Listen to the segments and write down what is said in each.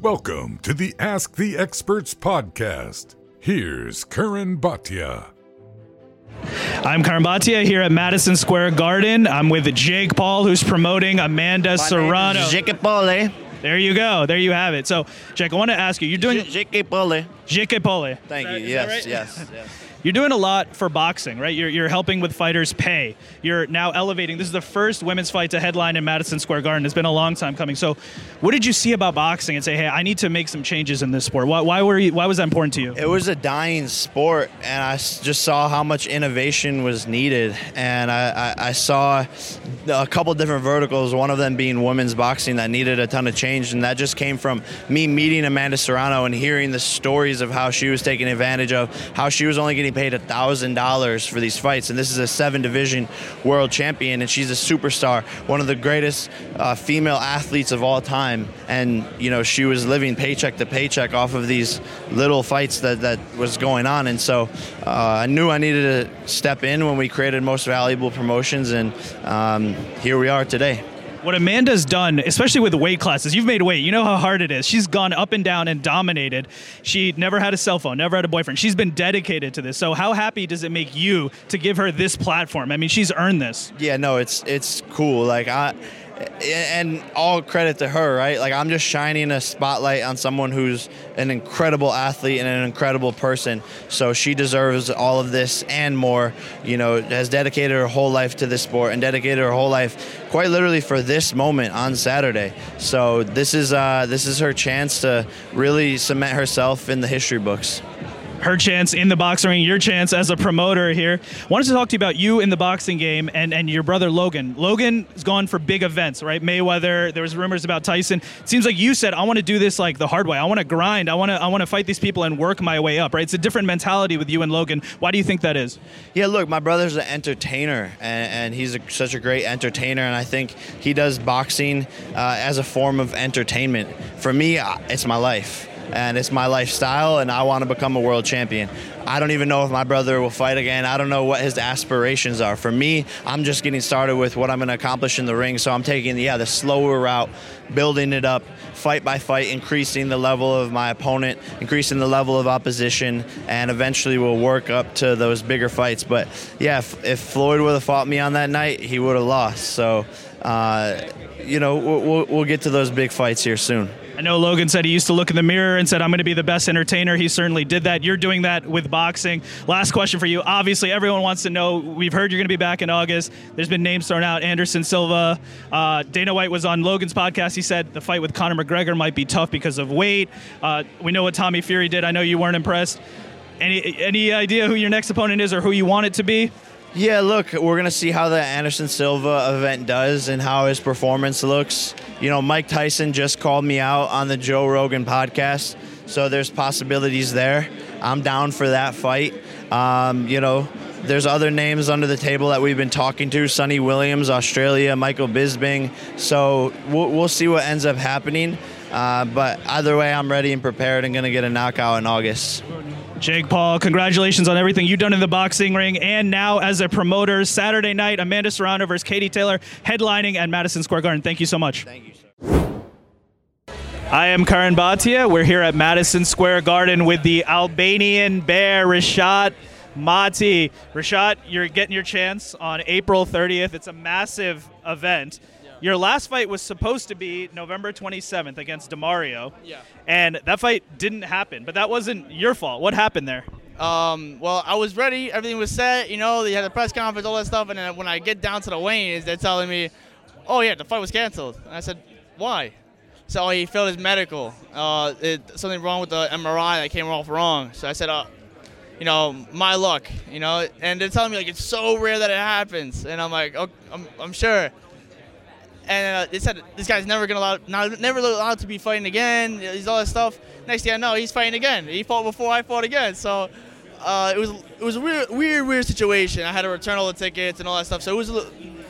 Welcome to the Ask the Experts podcast. Here's Karan Bhatia. I'm Karan Bhatia here at Madison Square Garden. I'm with Jake Paul, who's promoting Amanda Serrano. Jake Paul. eh? There you go. There you have it. So, Jake, I want to ask you. You're doing Jake Paul. Jake Paul. Thank Is you. that- is Yes, that right? yes, yes. You're doing a lot for boxing, right? You're, you're helping with fighters' pay. You're now elevating. This is the first women's fight to headline in Madison Square Garden. It's been a long time coming. So, what did you see about boxing and say, "Hey, I need to make some changes in this sport"? Why, why were you, Why was that important to you? It was a dying sport, and I just saw how much innovation was needed. And I, I, I saw a couple different verticals, one of them being women's boxing that needed a ton of change. And that just came from me meeting Amanda Serrano and hearing the stories of how she was taken advantage of, how she was only getting paid $1,000 for these fights. And this is a seven division world champion, and she's a superstar, one of the greatest uh, female athletes of all time. And, you know, she was living paycheck to paycheck off of these little fights that, that was going on. And so uh, I knew I needed to step in when we created Most Valuable Promotions, and um, here we are today. What Amanda's done, especially with weight classes, you've made weight. You know how hard it is. She's gone up and down and dominated. She never had a cell phone, never had a boyfriend. She's been dedicated to this. So, how happy does it make you to give her this platform? I mean, she's earned this. Yeah, no, it's it's cool. Like I, and all credit to her, right? Like I'm just shining a spotlight on someone who's an incredible athlete and an incredible person. So she deserves all of this and more. You know, has dedicated her whole life to this sport and dedicated her whole life, quite literally, for this moment on Saturday. So this is uh, this is her chance to really cement herself in the history books. Her chance in the boxing ring, your chance as a promoter here. Wanted to talk to you about you in the boxing game and, and your brother Logan. Logan has gone for big events, right? Mayweather. There was rumors about Tyson. It seems like you said, I want to do this like the hard way. I want to grind. I want to I want to fight these people and work my way up, right? It's a different mentality with you and Logan. Why do you think that is? Yeah, look, my brother's an entertainer, and, and he's a, such a great entertainer, and I think he does boxing uh, as a form of entertainment. For me, it's my life, and it's my lifestyle, and I want to become a world champion. I don't even know if my brother will fight again. I don't know what his aspirations are. For me, I'm just getting started with what I'm going to accomplish in the ring, so I'm taking, yeah, the slower route, building it up, fight by fight, increasing the level of my opponent, increasing the level of opposition, and eventually we'll work up to those bigger fights. But yeah, if, if Floyd would have fought me on that night, he would have lost. So, uh, you know, we'll, we'll, we'll get to those big fights here soon. I know Logan said he used to look in the mirror and said, I'm going to be the best entertainer. He certainly did that. You're doing that with boxing. Last question for you. Obviously, everyone wants to know. We've heard you're going to be back in August. There's been names thrown out Anderson Silva. Uh, Dana White was on Logan's podcast. He said the fight with Conor McGregor might be tough because of weight. Uh, we know what Tommy Fury did. I know you weren't impressed. Any, any idea who your next opponent is or who you want it to be? Yeah, look, we're gonna see how the Anderson Silva event does and how his performance looks. You know, Mike Tyson just called me out on the Joe Rogan podcast, so there's possibilities there. I'm down for that fight. Um, you know, there's other names under the table that we've been talking to: Sonny Williams, Australia, Michael Bisping. So we'll, we'll see what ends up happening. Uh, but either way, I'm ready and prepared and gonna get a knockout in August. Jake Paul, congratulations on everything you've done in the boxing ring and now as a promoter. Saturday night, Amanda Serrano versus Katie Taylor, headlining at Madison Square Garden. Thank you so much. Thank you, sir. I am Karan Bhatia. We're here at Madison Square Garden with the Albanian bear, Reshat Mati. Reshat, you're getting your chance on April 30th. It's a massive event. Your last fight was supposed to be November 27th against Demario. Yeah. And that fight didn't happen, but that wasn't your fault. What happened there? Um, well, I was ready. Everything was set. You know, they had the press conference, all that stuff. And then when I get down to the weigh-ins, they're telling me, "Oh yeah, the fight was canceled." And I said, "Why?" So he failed his medical. Uh, it, something wrong with the MRI that came off wrong. So I said, uh, you know, my luck. You know, and they're telling me like it's so rare that it happens. And I'm like, oh, I'm, I'm sure. And uh, they said this guy's never gonna allow, not, never allowed to be fighting again. He's all that stuff. Next thing I know, he's fighting again. He fought before I fought again. So uh, it was it was a weird, weird, weird situation. I had to return all the tickets and all that stuff. So it was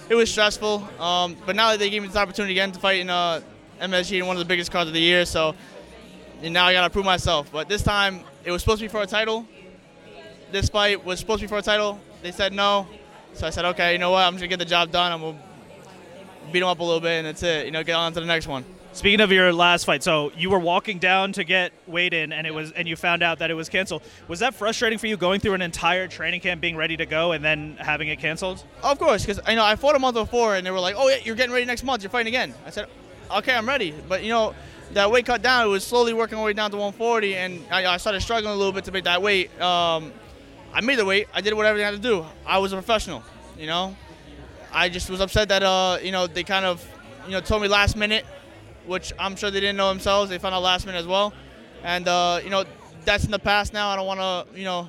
it was stressful. Um, but now that they gave me this opportunity again to fight in uh, MSG in one of the biggest cards of the year, so and now I gotta prove myself. But this time it was supposed to be for a title. This fight was supposed to be for a title. They said no. So I said, okay, you know what? I'm just gonna get the job done. I'm gonna beat them up a little bit, and that's it. You know, get on to the next one. Speaking of your last fight, so you were walking down to get weighed in, and it was, and you found out that it was canceled. Was that frustrating for you going through an entire training camp, being ready to go, and then having it canceled? Of course, because you know I fought a month before, and they were like, "Oh yeah, you're getting ready next month. You're fighting again." I said, "Okay, I'm ready." But you know, that weight cut down. It was slowly working my way down to 140, and I, I started struggling a little bit to make that weight. Um, I made the weight. I did whatever I had to do. I was a professional. You know, I just was upset that uh, you know they kind of you know told me last minute which I'm sure they didn't know themselves. They found out last minute as well, and uh, you know that's in the past now. I don't want to you know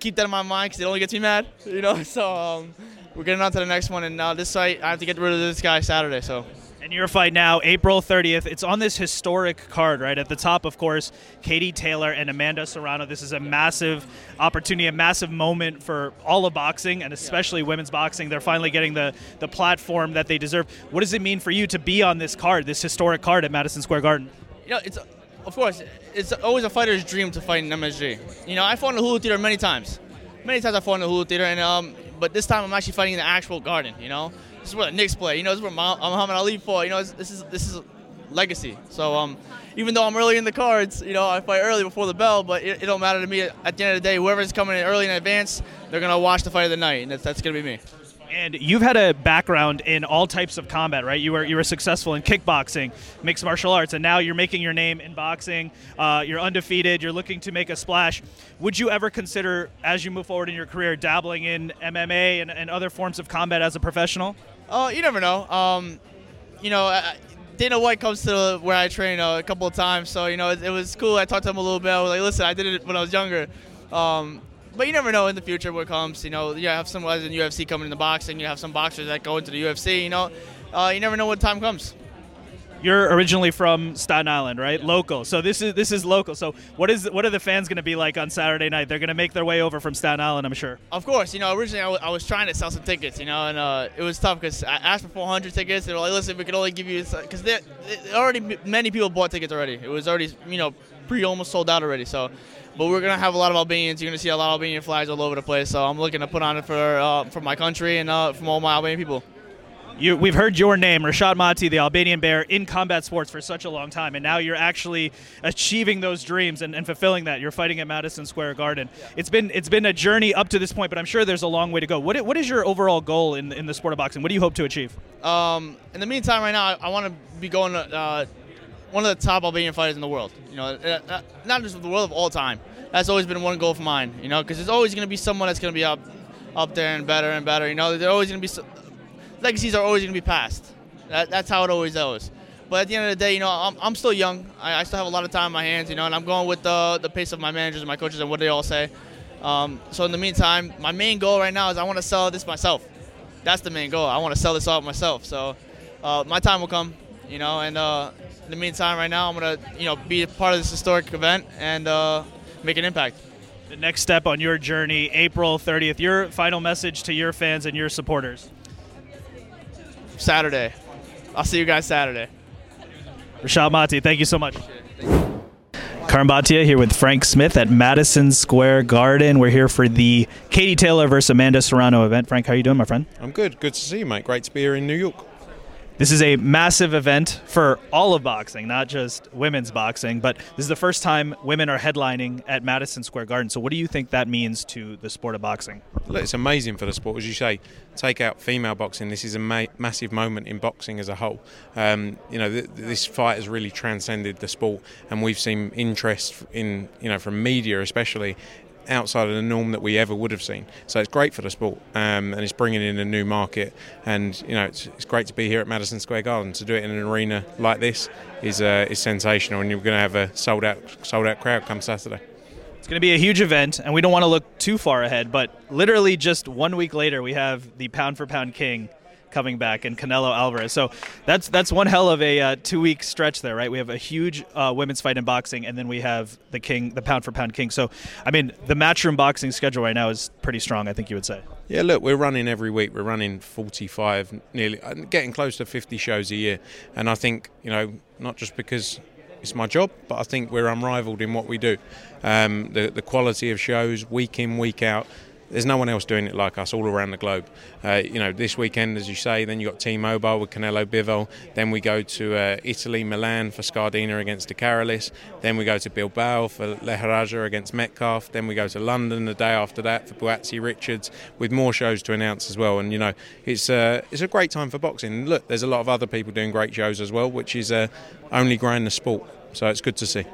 keep that in my mind because it only gets me mad. You know, so um, we're getting on to the next one, and uh, this fight I have to get rid of this guy Saturday. So. And your fight now, April 30th. It's on this historic card, right? At the top, of course, Katie Taylor and Amanda Serrano. This is a massive opportunity, a massive moment for all of boxing, and especially yeah. women's boxing. They're finally getting the, the platform that they deserve. What does it mean for you to be on this card, this historic card at Madison Square Garden? You know, it's of course it's always a fighter's dream to fight in MSG. You know, I fought in the Hulu Theater many times. Many times I fought in the Hulu Theater, and um, but this time I'm actually fighting in the actual garden. You know, this is where the Knicks play. You know, this is where Muhammad Ali fought. You know, this is this is legacy. So um, even though I'm early in the cards, you know, I fight early before the bell, but it, it don't matter to me. At the end of the day, whoever's coming in early in advance, they're gonna watch the fight of the night, and that's, that's gonna be me. And you've had a background in all types of combat, right? You were you were successful in kickboxing, mixed martial arts, and now you're making your name in boxing. Uh, you're undefeated. You're looking to make a splash. Would you ever consider, as you move forward in your career, dabbling in MMA and, and other forms of combat as a professional? Oh, uh, you never know. Um, you know, Dana White comes to where I train uh, a couple of times, so you know it, it, was cool. I talked to him a little bit. I was like, listen, I did it when I was younger. Um, but you never know in the future what comes. You know, you have some guys in UFC coming in into boxing. You have some boxers that go into the UFC. You know, uh, you never know what time comes. You're originally from Staten Island, right? Yeah. Local. So this is this is local. So what is what are the fans going to be like on Saturday night? They're going to make their way over from Staten Island, I'm sure. Of course. You know, originally I, w- I was trying to sell some tickets, you know, and uh, it was tough because I asked for 400 tickets. They were like, "Listen, we could only give you because already many people bought tickets already. It was already you know pre almost sold out already. So but we're gonna have a lot of Albanians. You're gonna see a lot of Albanian flags all over the place. So I'm looking to put on it for uh, for my country and uh, from all my Albanian people. You, we've heard your name, Reshat Mati, the Albanian Bear, in combat sports for such a long time, and now you're actually achieving those dreams and, and fulfilling that. You're fighting at Madison Square Garden. Yeah. It's been it's been a journey up to this point, but I'm sure there's a long way to go. What, what is your overall goal in, in the sport of boxing? What do you hope to achieve? Um, in the meantime, right now, I, I want to be going uh, one of the top Albanian fighters in the world. You know, uh, not just the world of all time that's always been one goal of mine. You know, because there's always going to be someone that's going to be up, up there and better and better. You know, there's always going to be legacies are always going to be passed. That, that's how it always goes. But at the end of the day, you know, I'm, I'm still young. I, I, still have a lot of time in my hands, you know, and I'm going with the, the pace of my managers and my coaches and what they all say. Um, so in the meantime, my main goal right now is I want to sell this myself. That's the main goal. I want to sell this off myself. So uh, my time will come, you know, and uh, in the meantime, right now, I'm going to, you know, be a part of this historic event and uh, make an impact. The next step on your journey, April 30th. Your final message to your fans and your supporters. Saturday. I'll see you guys Saturday. Reshat Mati, thank you so much. Karan Bhatia here with Frank Smith at Madison Square Garden. We're here for the Katie Taylor versus Amanda Serrano event. Frank, how are you doing, my friend? I'm good. Good to see you, mate. Great to be here in New York. This is a massive event for all of boxing, not just women's boxing, but this is the first time women are headlining at Madison Square Garden. So, what do you think that means to the sport of boxing? Look, it's amazing for the sport, as you say. Take out female boxing. This is a ma- massive moment in boxing as a whole. Um, you know, th- this fight has really transcended the sport, and we've seen interest in, you know, from media especially outside of the norm that we ever would have seen. So it's great for the sport, um, and it's bringing in a new market. And you know, it's, it's, great to be here at Madison Square Garden to do it in an arena like this is uh, is sensational, and you're going to have a sold out sold out crowd come Saturday. It's going to be a huge event, and we don't want to look too far ahead, but literally just one week later, we have the pound for pound king coming back and Canelo Alvarez. So that's that's one hell of a uh, two week stretch there, right? We have a huge uh, women's fight in boxing, and then we have the king, the pound for pound king. So I mean, the matchroom boxing schedule right now is pretty strong. I think you would say. Yeah, look, we're running every week. We're running 45, nearly uh, getting close to 50 shows a year, and I think you know not just because it's my job, but I think we're unrivaled in what we do. Um, the the quality of shows week in week out there's no one else doing it like us all around the globe. Uh, you know, this weekend, as you say, then you've got T-Mobile with Canelo Bivol. Then we go to uh, Italy, Milan for Scardina against De Carolis. Then we go to Bilbao for Lejarraga against Metcalf. Then we go to London the day after that for Buatsi Richards, with more shows to announce as well. And you know, it's uh, it's a great time for boxing. Look, there's a lot of other people doing great shows as well, which is uh, only growing the sport. So it's good to see.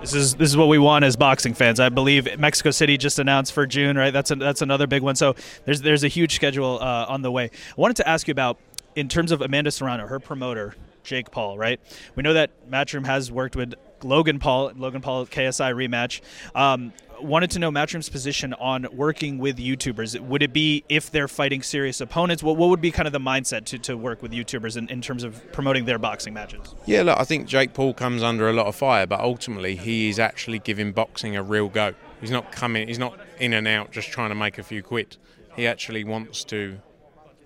This is this is what we want as boxing fans. I believe Mexico City just announced for June, right? That's a, that's another big one. So there's there's a huge schedule uh, on the way. I wanted to ask you about in terms of Amanda Serrano, her promoter Jake Paul, right? We know that Matchroom has worked with Logan Paul, Logan Paul KSI rematch. Um, wanted to know Matchroom's position on working with YouTubers. Would it be if they're fighting serious opponents? What, what would be kind of the mindset to, to work with YouTubers in, in terms of promoting their boxing matches? Yeah, look, I think Jake Paul comes under a lot of fire, but ultimately he is actually giving boxing a real go. He's not coming, he's not in and out just trying to make a few quid. He actually wants to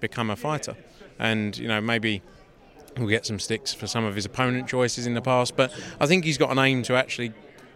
become a fighter. And, you know, maybe he'll get some sticks for some of his opponent choices in the past, but I think he's got an aim to actually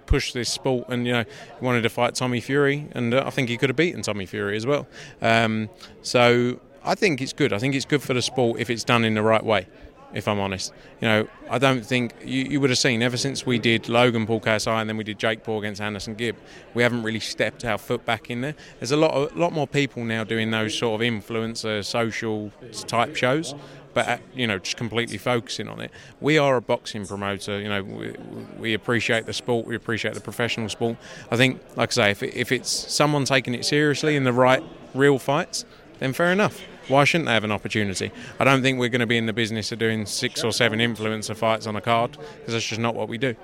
push this sport. And you know, wanted to fight Tommy Fury, and uh, I think he could have beaten Tommy Fury as well. Um, so I think it's good. I think it's good for the sport if it's done in the right way. If I'm honest, you know, I don't think you, you would have seen ever since we did Logan Paul KSI and then we did Jake Paul against AnEsonGib. We haven't really stepped our foot back in there. There's a lot, a lot more people now doing those sort of influencer, social type shows but uh, you know, just completely focusing on it. We are a boxing promoter. You know, we, we appreciate the sport. We appreciate the professional sport. I think, like I say, if, it, if it's someone taking it seriously in the right, real fights, then fair enough. Why shouldn't they have an opportunity? I don't think we're going to be in the business of doing six or seven influencer fights on a card because that's just not what we do.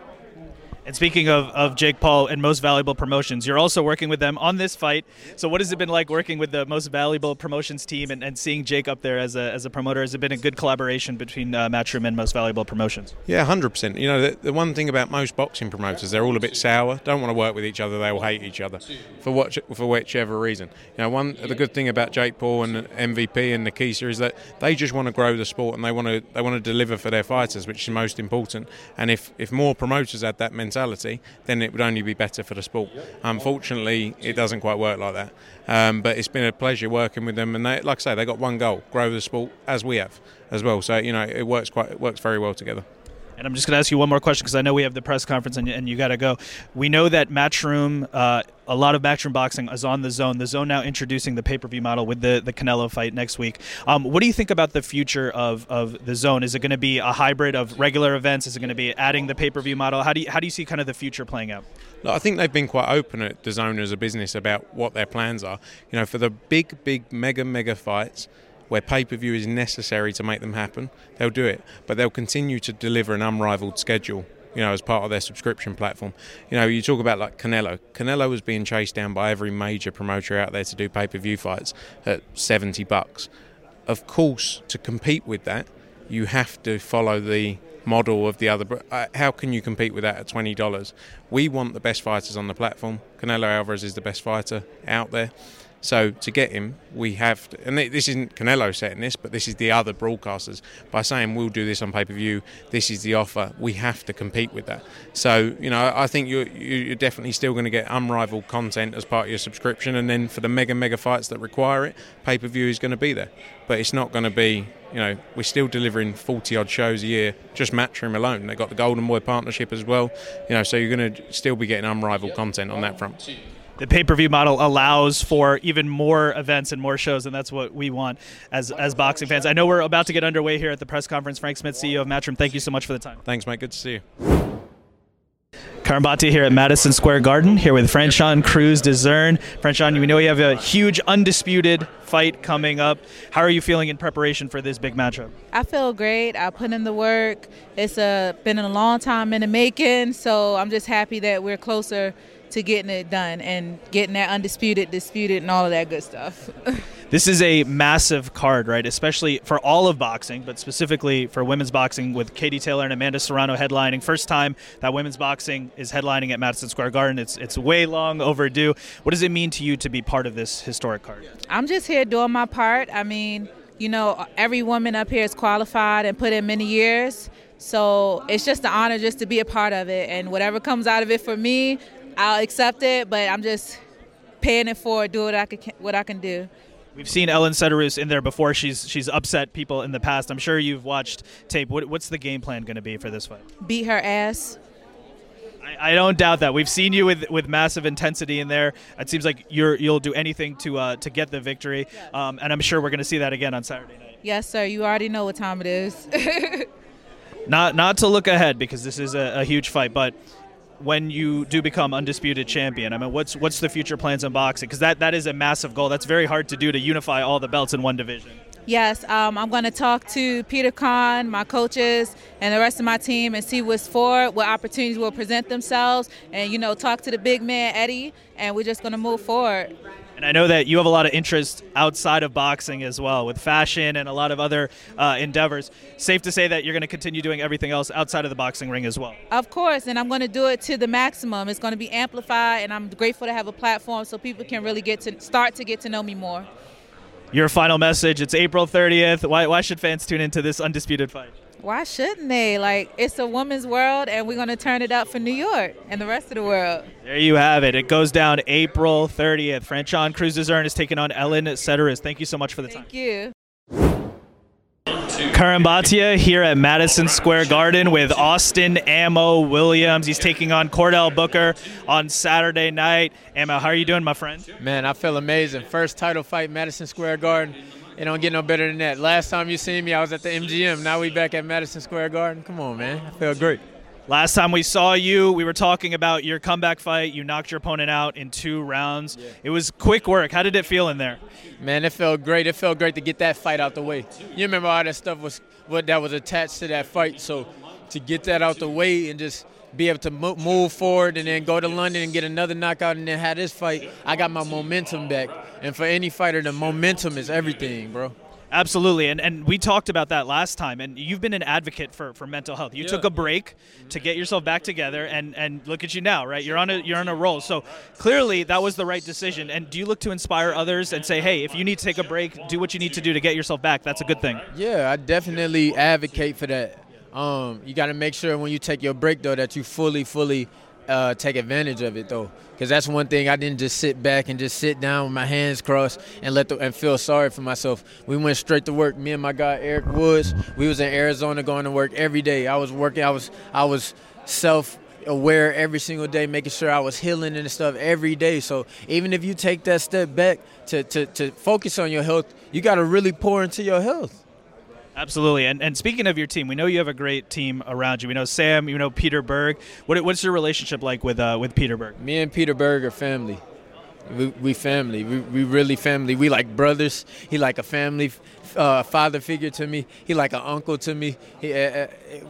And speaking of, of Jake Paul and Most Valuable Promotions, you're also working with them on this fight. So, what has it been like working with the Most Valuable Promotions team and, and seeing Jake up there as a, as a promoter? Has it been a good collaboration between uh, Matchroom and Most Valuable Promotions? Yeah, 100%. You know, the, the, one thing about most boxing promoters, they're all a bit sour, don't want to work with each other, they all hate each other for, what, for whichever reason. You know, one the good thing about Jake Paul and MVP and Nakisa is that they just want to grow the sport and they want to they want to deliver for their fighters, which is most important. And if, if more promoters had that mentality, then then it would only be better for the sport. Unfortunately, it doesn't quite work like that. Um, but it's been a pleasure working with them, and they, like I say, they got one goal: grow the sport as we have as well. So you know, it works quite, it works very well together. And I'm just going to ask you one more question because I know we have the press conference and, and you got to go. We know that Matchroom, uh, a lot of Matchroom boxing is on the zone. The zone now introducing the pay per view model with the, the Canelo fight next week. Um, what do you think about the future of, of the zone? Is it going to be a hybrid of regular events? Is it going to be adding the pay per view model? How do you, how do you see kind of the future playing out? I think they've been quite open at the zone as a business about what their plans are. You know, for the big, big, mega, mega fights where pay per view is necessary to make them happen, they'll do it. But they'll continue to deliver an unrivaled schedule. You know, as part of their subscription platform. You know, you talk about like Canelo. Canelo was being chased down by every major promoter out there to do pay per view fights at 70 bucks. Of course, to compete with that, you have to follow the model of the other. Uh, how can you compete with that at twenty dollars? We want the best fighters on the platform. Canelo Alvarez is the best fighter out there. So to get him, we have, to, and this isn't Canelo setting this, but this is the other broadcasters by saying we'll do this on pay per view. This is the offer. We have to compete with that. So you know, I think you're you're definitely still going to get unrivaled content as part of your subscription, and then for the mega mega fights that require it, pay per view is going to be there. But it's not going to be you know, we're still delivering 40 odd shows a year, just Matchroom alone. They've got the Golden Boy partnership as well, you know, so you're going to still be getting unrivaled content on that front the pay-per-view model allows for even more events and more shows, and that's what we want as as boxing fans. I know we're about to get underway here at the press conference. Frank Smith, CEO of Matchroom, thank you so much for the time. Thanks, Mike. Good to see you. Karan Bhatia here at Madison Square Garden, here with Franchon Crews Dezurn. Franchon, we know you have a huge undisputed fight coming up. How are you feeling in preparation for this big matchup? I feel great. I put in the work. It's a, been a long time in the making, so I'm just happy that we're closer to getting it done and getting that undisputed, disputed, and all of that good stuff. this is a massive card, right? Especially for all of boxing, but specifically for women's boxing with Katie Taylor and Amanda Serrano headlining. First time that women's boxing is headlining at Madison Square Garden. It's it's way long overdue. What does it mean to you to be part of this historic card? I'm just here doing my part. I mean, you know, every woman up here is qualified and put in many years. So it's just an honor just to be a part of it. And whatever comes out of it for me, I'll accept it, but I'm just paying it forward, do what I can what I can do. We've seen Elin Cederroos in there before. She's she's upset people in the past. I'm sure you've watched tape. What, what's the game plan going to be for this fight? Beat her ass. I, I, don't doubt that. We've seen you with with massive intensity in there. It seems like you're you'll do anything to uh, to get the victory, um, and I'm sure we're going to see that again on Saturday night. Yes, sir. You already know what time it is. not not to look ahead because this is a, a huge fight, but when you do become undisputed champion? I mean, what's what's the future plans in boxing? Because that, that is a massive goal. That's very hard to do to unify all the belts in one division. Yes, um, I'm going to talk to Peter Kahn, my coaches, and the rest of my team and see what's for, what opportunities will present themselves, and you know, talk to the big man Eddie, and we're just going to move forward. And I know that you have a lot of interest outside of boxing as well, with fashion and a lot of other uh, endeavors. Safe to say that you're going to continue doing everything else outside of the boxing ring as well. Of course, and I'm going to do it to the maximum. It's going to be amplified, and I'm grateful to have a platform so people can really get to start to get to know me more. Your final message. It's April 30th. Why, why should fans tune into this undisputed fight? Why shouldn't they? Like, it's a woman's world, and we're going to turn it up for New York and the rest of the world. There you have it. It goes down April 30th. Franchon Crews-Dezurn is taking on Elin Cederroos. Thank you so much for the Thank time. Thank you. Karan Bhatia here at Madison Square Garden with Austin Ammo Williams. He's taking on Cordell Booker on Saturday night. Ammo, how are you doing, my friend? Man, I feel amazing. First title fight, Madison Square Garden. It don't get no better than that. Last time you seen me, I was at the MGM. Now we back at Madison Square Garden. Come on, man. I feel great. Last time we saw you, we were talking about your comeback fight. You knocked your opponent out in two rounds. Yeah. It was quick work. How did it feel in there? Man, it felt great. It felt great to get that fight out the way. You remember all that stuff was what that was attached to that fight. So to get that out the way and just be able to move forward and then go to London and get another knockout and then have this fight, I got my momentum back. And for any fighter, the momentum is everything, bro. Absolutely, and and we talked about that last time. And you've been an advocate for, for mental health. You yeah. took a break to get yourself back together, and, and look at you now, right? You're on a you're on a roll. So clearly, that was the right decision. And do you look to inspire others and say, hey, if you need to take a break, do what you need to do to get yourself back? That's a good thing. Yeah, I definitely advocate for that. Um, you got to make sure when you take your break though that you fully fully uh, take advantage of it though, because that's one thing I didn't just sit back and just sit down with my hands crossed and let the, and feel sorry for myself. We went straight to work. Me and my guy Eric Woods, we was in Arizona going to work every day. I was working. I was I was self aware every single day, making sure I was healing and stuff every day. So even if you take that step back to, to, to focus on your health, you got to really pour into your health. Absolutely. And, and speaking of your team, we know you have a great team around you. We know Sam, you know Peter Berg. What, what's your relationship like with uh, with Peter Berg? Me and Peter Berg are family. We, we family. We, we really family. We like brothers. He like a family uh, father figure to me. He like an uncle to me. He, uh, uh,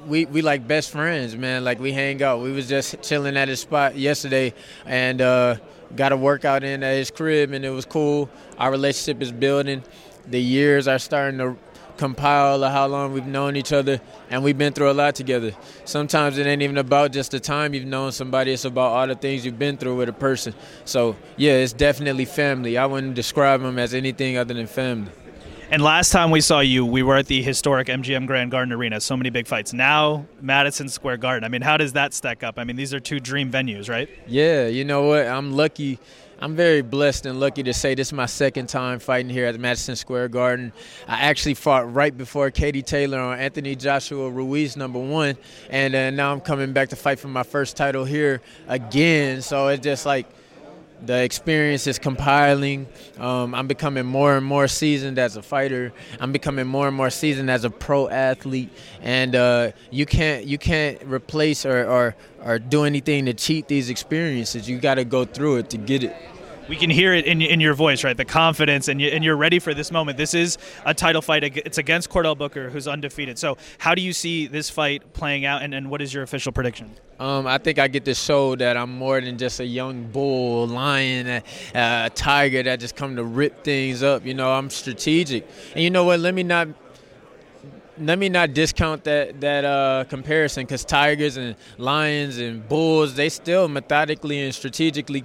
we we like best friends, man. Like we hang out. We was just chilling at his spot yesterday, and uh, got a workout in at his crib, and it was cool. Our relationship is building. The years are starting to compile of how long we've known each other, and we've been through a lot together. Sometimes it ain't even about just the time you've known somebody; it's about all the things you've been through with a person. So yeah, it's definitely family. I wouldn't describe them as anything other than family. And last time we saw you, we were at the historic MGM Grand Garden Arena. So many big fights. Now, Madison Square Garden. I mean, how does that stack up? I mean, these are two dream venues, right? Yeah, you know what? I'm lucky I'm very blessed and lucky to say this is my second time fighting here at the Madison Square Garden. I actually fought right before Katie Taylor on Anthony Joshua Ruiz number one, and uh, now I'm coming back to fight for my first title here again. So it's just like the experience is compiling. Um, I'm becoming more and more seasoned as a fighter. I'm becoming more and more seasoned as a pro athlete, and uh, you can't you can't replace or, or or do anything to cheat these experiences. You got to go through it to get it we can hear it in, in your voice, right? The confidence, and, you, and you're ready for this moment. This is a title fight. It's against Cordell Booker, who's undefeated. So, how do you see this fight playing out, and, and what is your official prediction? Um, I think I get to show that I'm more than just a young bull, lion, a tiger that just come to rip things up. You know, I'm strategic, and you know what? Let me not let me not discount that that uh, comparison because tigers and lions and bulls they still methodically and strategically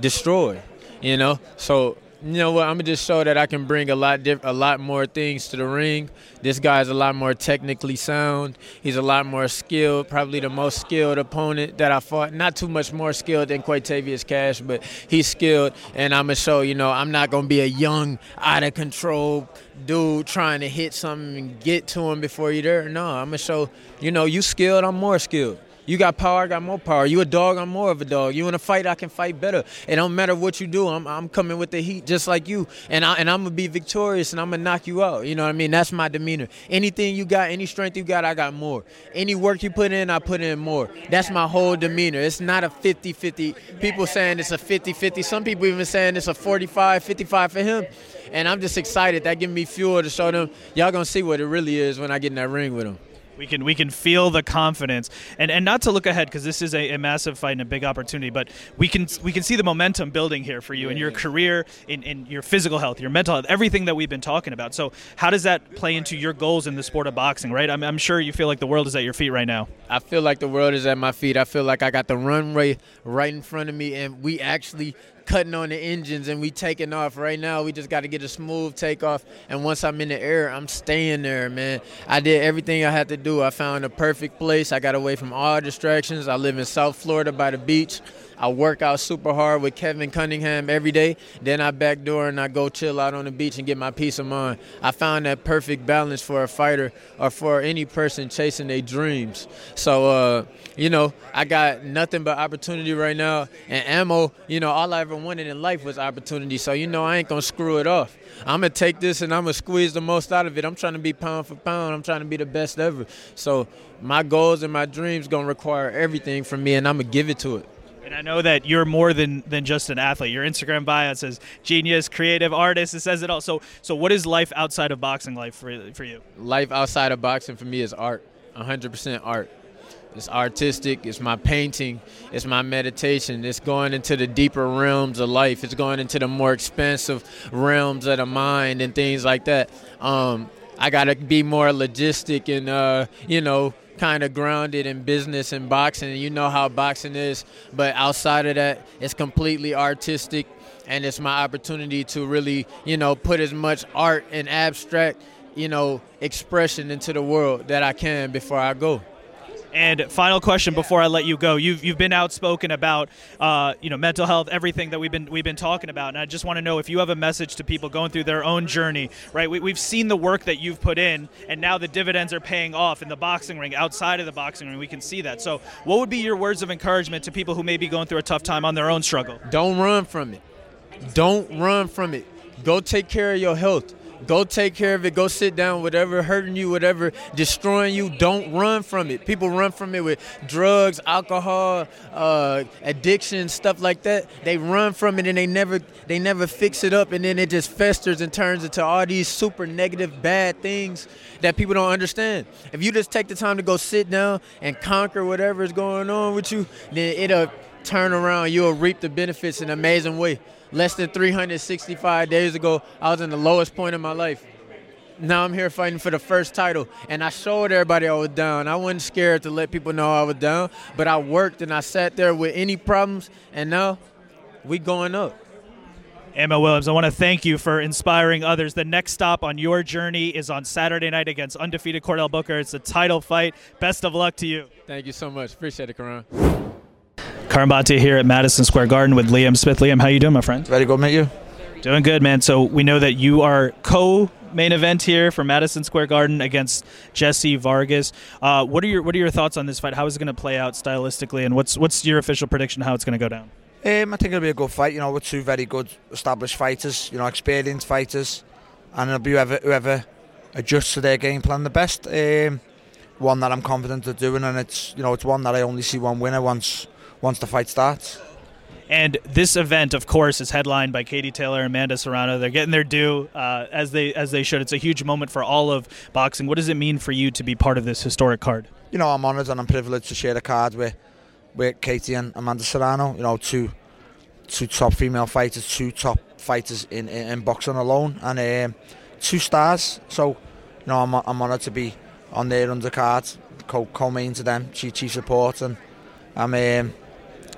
destroy. You know, so you know what? I'm gonna just show that I can bring a lot, diff- a lot more things to the ring. This guy's a lot more technically sound. He's a lot more skilled, probably the most skilled opponent that I fought. Not too much more skilled than Quatavius Cash, but he's skilled, and I'm gonna show. You know, I'm not gonna be a young, out of control dude trying to hit something and get to him before you're there. No, I'm gonna show. You know, you skilled. I'm more skilled. You got power, I got more power. You a dog, I'm more of a dog. You in a fight, I can fight better. It don't matter what you do. I'm, I'm coming with the heat just like you, and I and I'm gonna be victorious, and I'm gonna knock you out. You know what I mean? That's my demeanor. Anything you got, any strength you got, I got more. Any work you put in, I put in more. That's my whole demeanor. It's not a 50-50. People saying it's a 50-50. Some people even saying it's a 45-55 for him. And I'm just excited. That gives me fuel to show them y'all gonna see what it really is when I get in that ring with him. We can we can feel the confidence, and and not to look ahead because this is a, a, massive fight and a big opportunity, but we can we can see the momentum building here for you in your career, in, in your physical health, your mental health, everything that we've been talking about. So how does that play into your goals in the sport of boxing? Right, I'm, I'm sure you feel like the world is at your feet right now. I feel like the world is at my feet. I feel like I got the runway right in front of me, and we actually cutting on the engines and we taking off right now. We just got to get a smooth takeoff. And once I'm in the air, I'm staying there, man. I did everything I had to do. I found a perfect place. I got away from all distractions. I live in South Florida by the beach. I work out super hard with Kevin Cunningham every day. Then I backdoor and I go chill out on the beach and get my peace of mind. I found that perfect balance for a fighter or for any person chasing their dreams. So, uh, you know, I got nothing but opportunity right now. And ammo, you know, all I ever wanted in life was opportunity. So, you know, I ain't going to screw it off. I'm going to take this and I'm going to squeeze the most out of it. I'm trying to be pound for pound. I'm trying to be the best ever. So, my goals and my dreams going to require everything from me, and I'm going to give it to it. And I know that you're more than than just an athlete. Your Instagram bio says genius, creative artist. It says it all. So, so what is life outside of boxing life for, for you? Life outside of boxing for me is art. 100% art. It's artistic. It's my painting. It's my meditation. It's going into the deeper realms of life. It's going into the more expansive realms of the mind and things like that. Um, I gotta be more logistic and uh, you know kind of grounded in business and boxing. And you know how boxing is, but outside of that, it's completely artistic, and it's my opportunity to really, you know, put as much art and abstract, you know, expression into the world that I can before I go. And final question before I let you go, you've, you've been outspoken about uh, you know mental health, everything that we've been we've been talking about, and I just want to know if you have a message to people going through their own journey. Right, we, we've seen the work that you've put in, and now the dividends are paying off in the boxing ring, outside of the boxing ring. We can see that. So, what would be your words of encouragement to people who may be going through a tough time on their own struggle? Don't run from it. Don't run from it. Go take care of your health. Go take care of it. Go sit down. Whatever hurting you, whatever destroying you, don't run from it. People run from it with drugs, alcohol, uh, addiction, stuff like that. They run from it and they never they never fix it up, and then it just festers and turns into all these super negative, bad things that people don't understand. If you just take the time to go sit down and conquer whatever is going on with you, then it'll turn around. You'll reap the benefits in an amazing way less than 365 days ago, I was in the lowest point of my life. Now I'm here fighting for the first title, and I showed everybody I was down. I wasn't scared to let people know I was down, but I worked and I sat there with any problems, and now we going up. Ammo Williams, I want to thank you for inspiring others. The next stop on your journey is on Saturday night against undefeated Cordell Booker. It's a title fight. Best of luck to you. Thank you so much. Appreciate it, Karan. Karan Bhatia here at Madison Square Garden with Liam Smith. Liam, how you doing, my friend? Very good, meet You? Doing good, man. So we know that you are co main event here for Madison Square Garden against Jessie Vargas. Uh, what are your What are your thoughts on this fight? How is it going to play out stylistically, and what's what's your official prediction how it's going to go down? Um, I think it'll be a good fight. You know, with two very good established fighters. You know, experienced fighters, and it'll be whoever whoever adjusts to their game plan the best. Um, one that I'm confident of doing, and it's you know it's one that I only see one winner once once the fight starts. And this event, of course, is headlined by Katie Taylor and Amanda Serrano. They're getting their due uh, as they as they should. It's a huge moment for all of boxing. What does it mean for you to be part of this historic card? You know, I'm honoured and I'm privileged to share the card with with Katie and Amanda Serrano. You know, two two top female fighters, two top fighters in in, in boxing alone, and um, two stars. So, you know, I'm I'm honoured to be on their undercard, co co-main to them, chief chief support, and I'm um,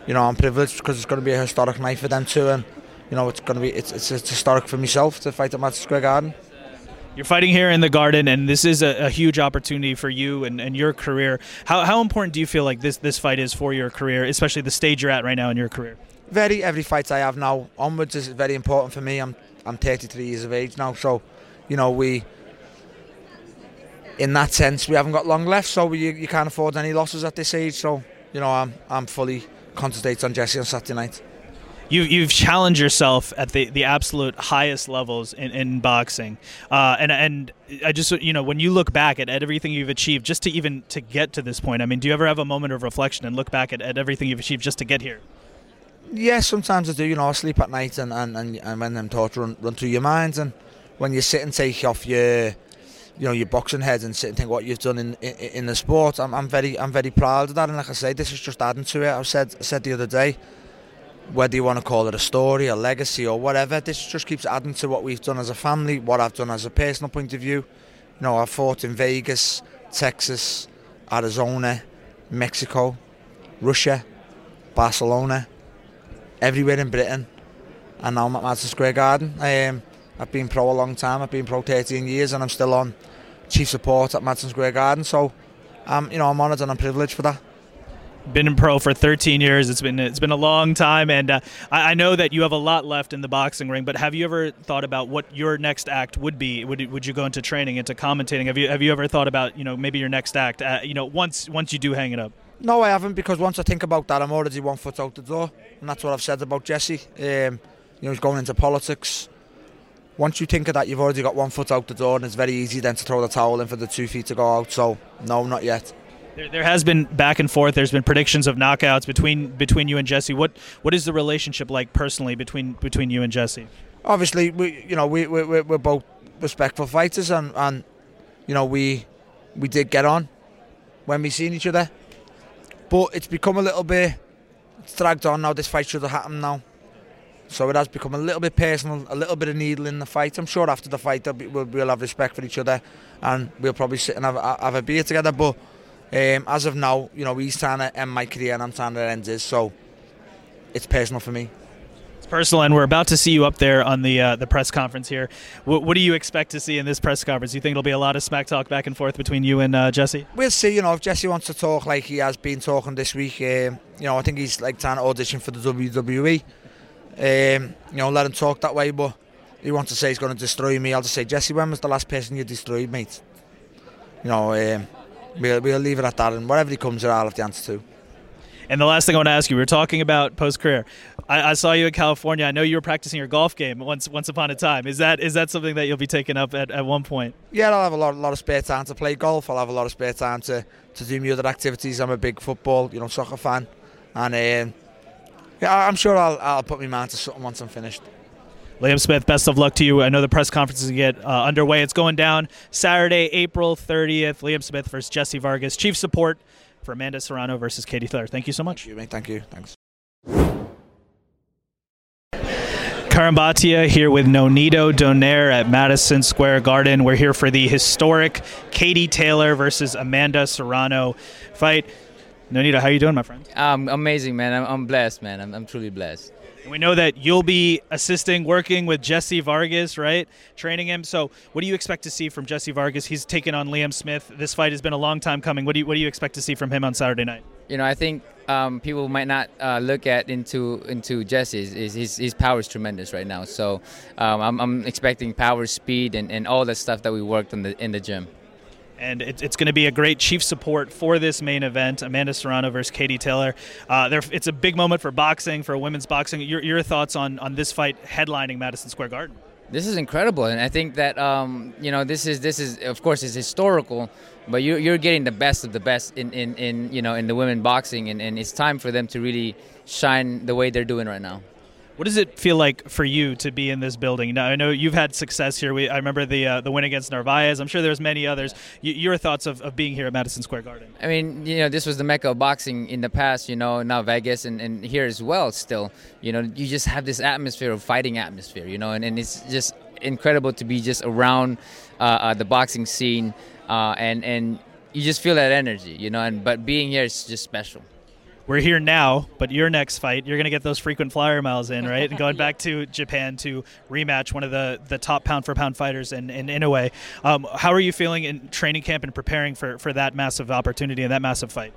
you know I'm privileged because it's going to be a historic night for them too, and you know, it's going to be it's, it's it's historic for myself to fight at Madison Square Garden. You're fighting here in the Garden, and this is a, a huge opportunity for you and, and your career. How, how important do you feel like this this fight is for your career, especially the stage you're at right now in your career? Very every fight I have now onwards is very important for me. I'm I'm 33 years of age now, so you know we. In that sense, we haven't got long left, so we, you can't afford any losses at this age. So, you know, I'm I'm fully concentrated on Jessie on Saturday night. You, you've challenged yourself at the, the absolute highest levels in, in boxing, uh, and and I just you know when you look back at, at everything you've achieved just to even to get to this point. I mean, do you ever have a moment of reflection and look back at, at everything you've achieved just to get here? Yeah, sometimes I do. You know, I sleep at night and, and, and, and when them thoughts run, run through your mind, and when you sit and take off your, you know, your boxing head and sit and think what you've done in in, in the sport, I'm, I'm very I'm very proud of that. And like I say, this is just adding to it. I said I said the other day, whether you want to call it a story, a legacy, or whatever, this just keeps adding to what we've done as a family, what I've done as a personal point of view. You know, I've fought in Vegas, Texas, Arizona, Mexico, Russia, Barcelona everywhere in Britain, and now I'm at Madison Square Garden. Um, I've been pro a long time. I've been pro 13 years, and I'm still on chief support at Madison Square Garden. So, um, you know, I'm honoured and I'm privileged for that. Been in pro for 13 years. It's been it's been a long time, and uh, I, I, know that you have a lot left in the boxing ring. But have you ever thought about what your next act would be? Would would you go into training, into commentating? Have you have you ever thought about you know maybe your next act? Uh, you know, once once you do hang it up. No, I haven't because once I think about that, I'm already one foot out the door, and that's what I've said about Jessie. Um, you know, he's going into politics. Once you think of that, you've already got one foot out the door, and it's very easy then to throw the towel in for the two feet to go out. So, no, not yet. There, there has been back and forth. There's been predictions of knockouts between between you and Jessie. What what is the relationship like personally between between you and Jessie? Obviously, we you know we we we're both respectful fighters, and and you know we we did get on when we seen each other but it's become a little bit it's dragged on now. This fight should have happened now. So it has become a little bit personal, a little bit of needle in the fight. I'm sure after the fight we'll, we'll have respect for each other and we'll probably sit and have, have a beer together. But um, as of now, you know, he's trying to end my career and I'm trying to end his. So it's personal for me It's personal, and we're about to see you up there on the uh, the press conference here. W- what do you expect to see in this press conference? Do you think it'll be a lot of smack talk back and forth between you and uh, Jessie? We'll see. You know, if Jessie wants to talk like he has been talking this week, um, you know, I think he's like trying to audition for the WWE. Um, you know, let him talk that way, but he wants to say he's going to destroy me. I'll just say, Jessie, when was the last person you destroyed, mate? You know, um, we'll, we'll leave it at that, and whatever he comes here, I'll have the answer to. And the last thing I want to ask you, we were talking about post career. I, I, saw you in California. I know you were practicing your golf game once once upon a time. Is that is that something that you'll be taking up at, at one point? Yeah, I'll have a lot, lot of spare time to play golf. I'll have a lot of spare time to, to do my other activities. I'm a big football, you know, soccer fan, and um, yeah, I'm sure I'll, I'll put my mind to something once I'm finished. Liam Smith, best of luck to you. I know the press conference is get uh, underway. It's going down Saturday, April 30th. Liam Smith versus Jessie Vargas. Chief support for Amanda Serrano versus Katie Taylor. Thank you so much. Thank you, Thank you. Thanks. Karan Bhatia here with Nonito Donaire at Madison Square Garden. We're here for the historic Katie Taylor versus Amanda Serrano fight. Nonito, how are you doing, my friend? Um, amazing, man. I'm, I'm blessed, man. I'm, I'm truly blessed. And we know that you'll be assisting, working with Jessie Vargas, right? Training him. So, what do you expect to see from Jessie Vargas? He's taken on Liam Smith. This fight has been a long time coming. What do you What do you expect to see from him on Saturday night? You know, I think um, people might not uh, look at into into Jessie's. His, his, his power is tremendous right now. So, um, I'm, I'm expecting power, speed, and, and all the stuff that we worked in the in the gym and it, it's going to be a great chief support for this main event amanda serrano versus katie taylor. Uh, it's a big moment for boxing for women's boxing. Your, your thoughts on, on this fight headlining madison square garden? This is incredible and i think that um, you know this is this is of course is historical but you're, you're getting the best of the best in, in, in you know in the women boxing and, and it's time for them to really shine the way they're doing right now what does it feel like for you to be in this building? Now I know you've had success here. We, I remember the uh, the win against Narvaez. I'm sure there's many others. Y- your thoughts of, of being here at Madison Square Garden? I mean, you know, this was the mecca of boxing in the past. You know, now Vegas and, and here as well. Still, you know, you just have this atmosphere of fighting atmosphere. You know, and, and it's just incredible to be just around uh, uh, the boxing scene, uh, and and you just feel that energy. You know, and but being here is just special we're here now, but your next fight, you're going to get those frequent flyer miles in, right? And going back to Japan to rematch one of the, the top pound for pound fighters in, in Inoue. Um, how are you feeling in training camp and preparing for, for that massive opportunity and that massive fight?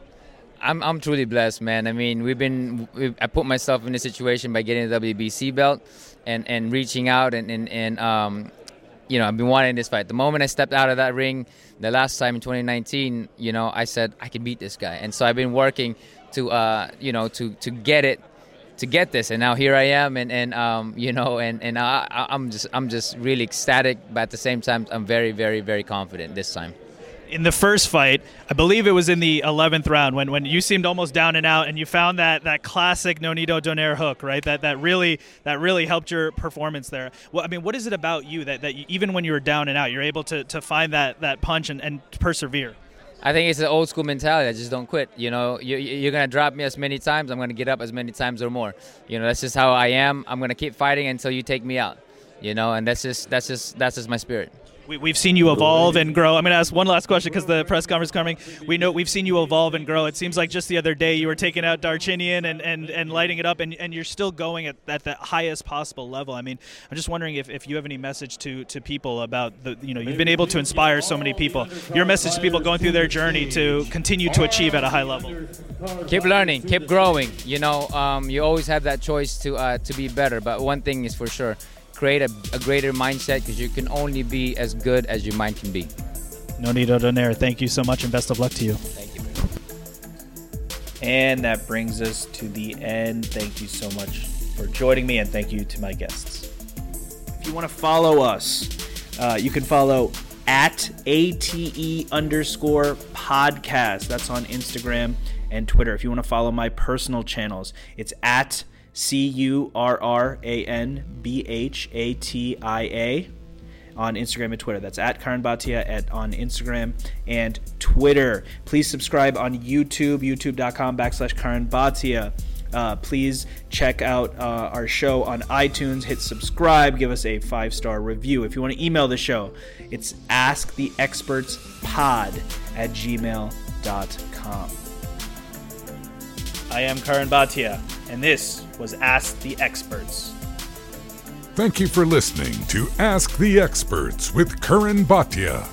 I'm, I'm truly blessed, man. I mean, we've been we, I put myself in this situation by getting the WBC belt and, and reaching out and and, and um, you know I've been wanting this fight. The moment I stepped out of that ring, the last time in 2019, you know I said I can beat this guy, and so I've been working to uh, you know to to get it to get this and now here I am and and um, you know and and I, I'm just I'm just really ecstatic but at the same time I'm very very very confident this time in the first fight, I believe it was in the 11th round when, when you seemed almost down and out, and you found that, that classic Nonito Donaire hook, right? That that really that really helped your performance there. Well, I mean, what is it about you that, that you, even when you were down and out, you're able to, to find that that punch and, and persevere? I think it's an old school mentality. I just don't quit. You know, you, you're gonna drop me as many times. I'm gonna get up as many times or more. You know, that's just how I am. I'm gonna keep fighting until you take me out. You know, and that's just that's just that's just my spirit we, have seen you evolve and grow. I'm going to ask one last question because the press conference coming. We know we've seen you evolve and grow. It seems like just the other day you were taking out Darchinyan and, and, and lighting it up, and, and you're still going at, at the highest possible level. I mean, I'm just wondering if, if you have any message to, to people about the, you know, you've been able to inspire so many people. Your message to people going through their journey to continue to achieve at a high level. Keep learning, keep growing. You know, um, you always have that choice to, uh, to be better, but one thing is for sure create a, a greater mindset because you can only be as good as your mind can be. Nonito Donaire, thank you so much and best of luck to you. Thank you. And that brings us to the end. Thank you so much for joining me and thank you to my guests. If you want to follow us, uh, you can follow at ATE underscore podcast. That's on Instagram and Twitter. If you want to follow my personal channels, it's at C U R R A N B H A T I A on Instagram and Twitter. That's at Curran Bhatia at on Instagram and Twitter. Please subscribe on YouTube, youtube.com backslash Curran Bhatia. Uh, please check out uh, our show on iTunes. Hit subscribe. Give us a five star review. If you want to email the show, it's asktheexpertspod at gmail.com. I am Curran Bhatia, and this was Ask the Experts. Thank you for listening to Ask the Experts with Curran Bhatia.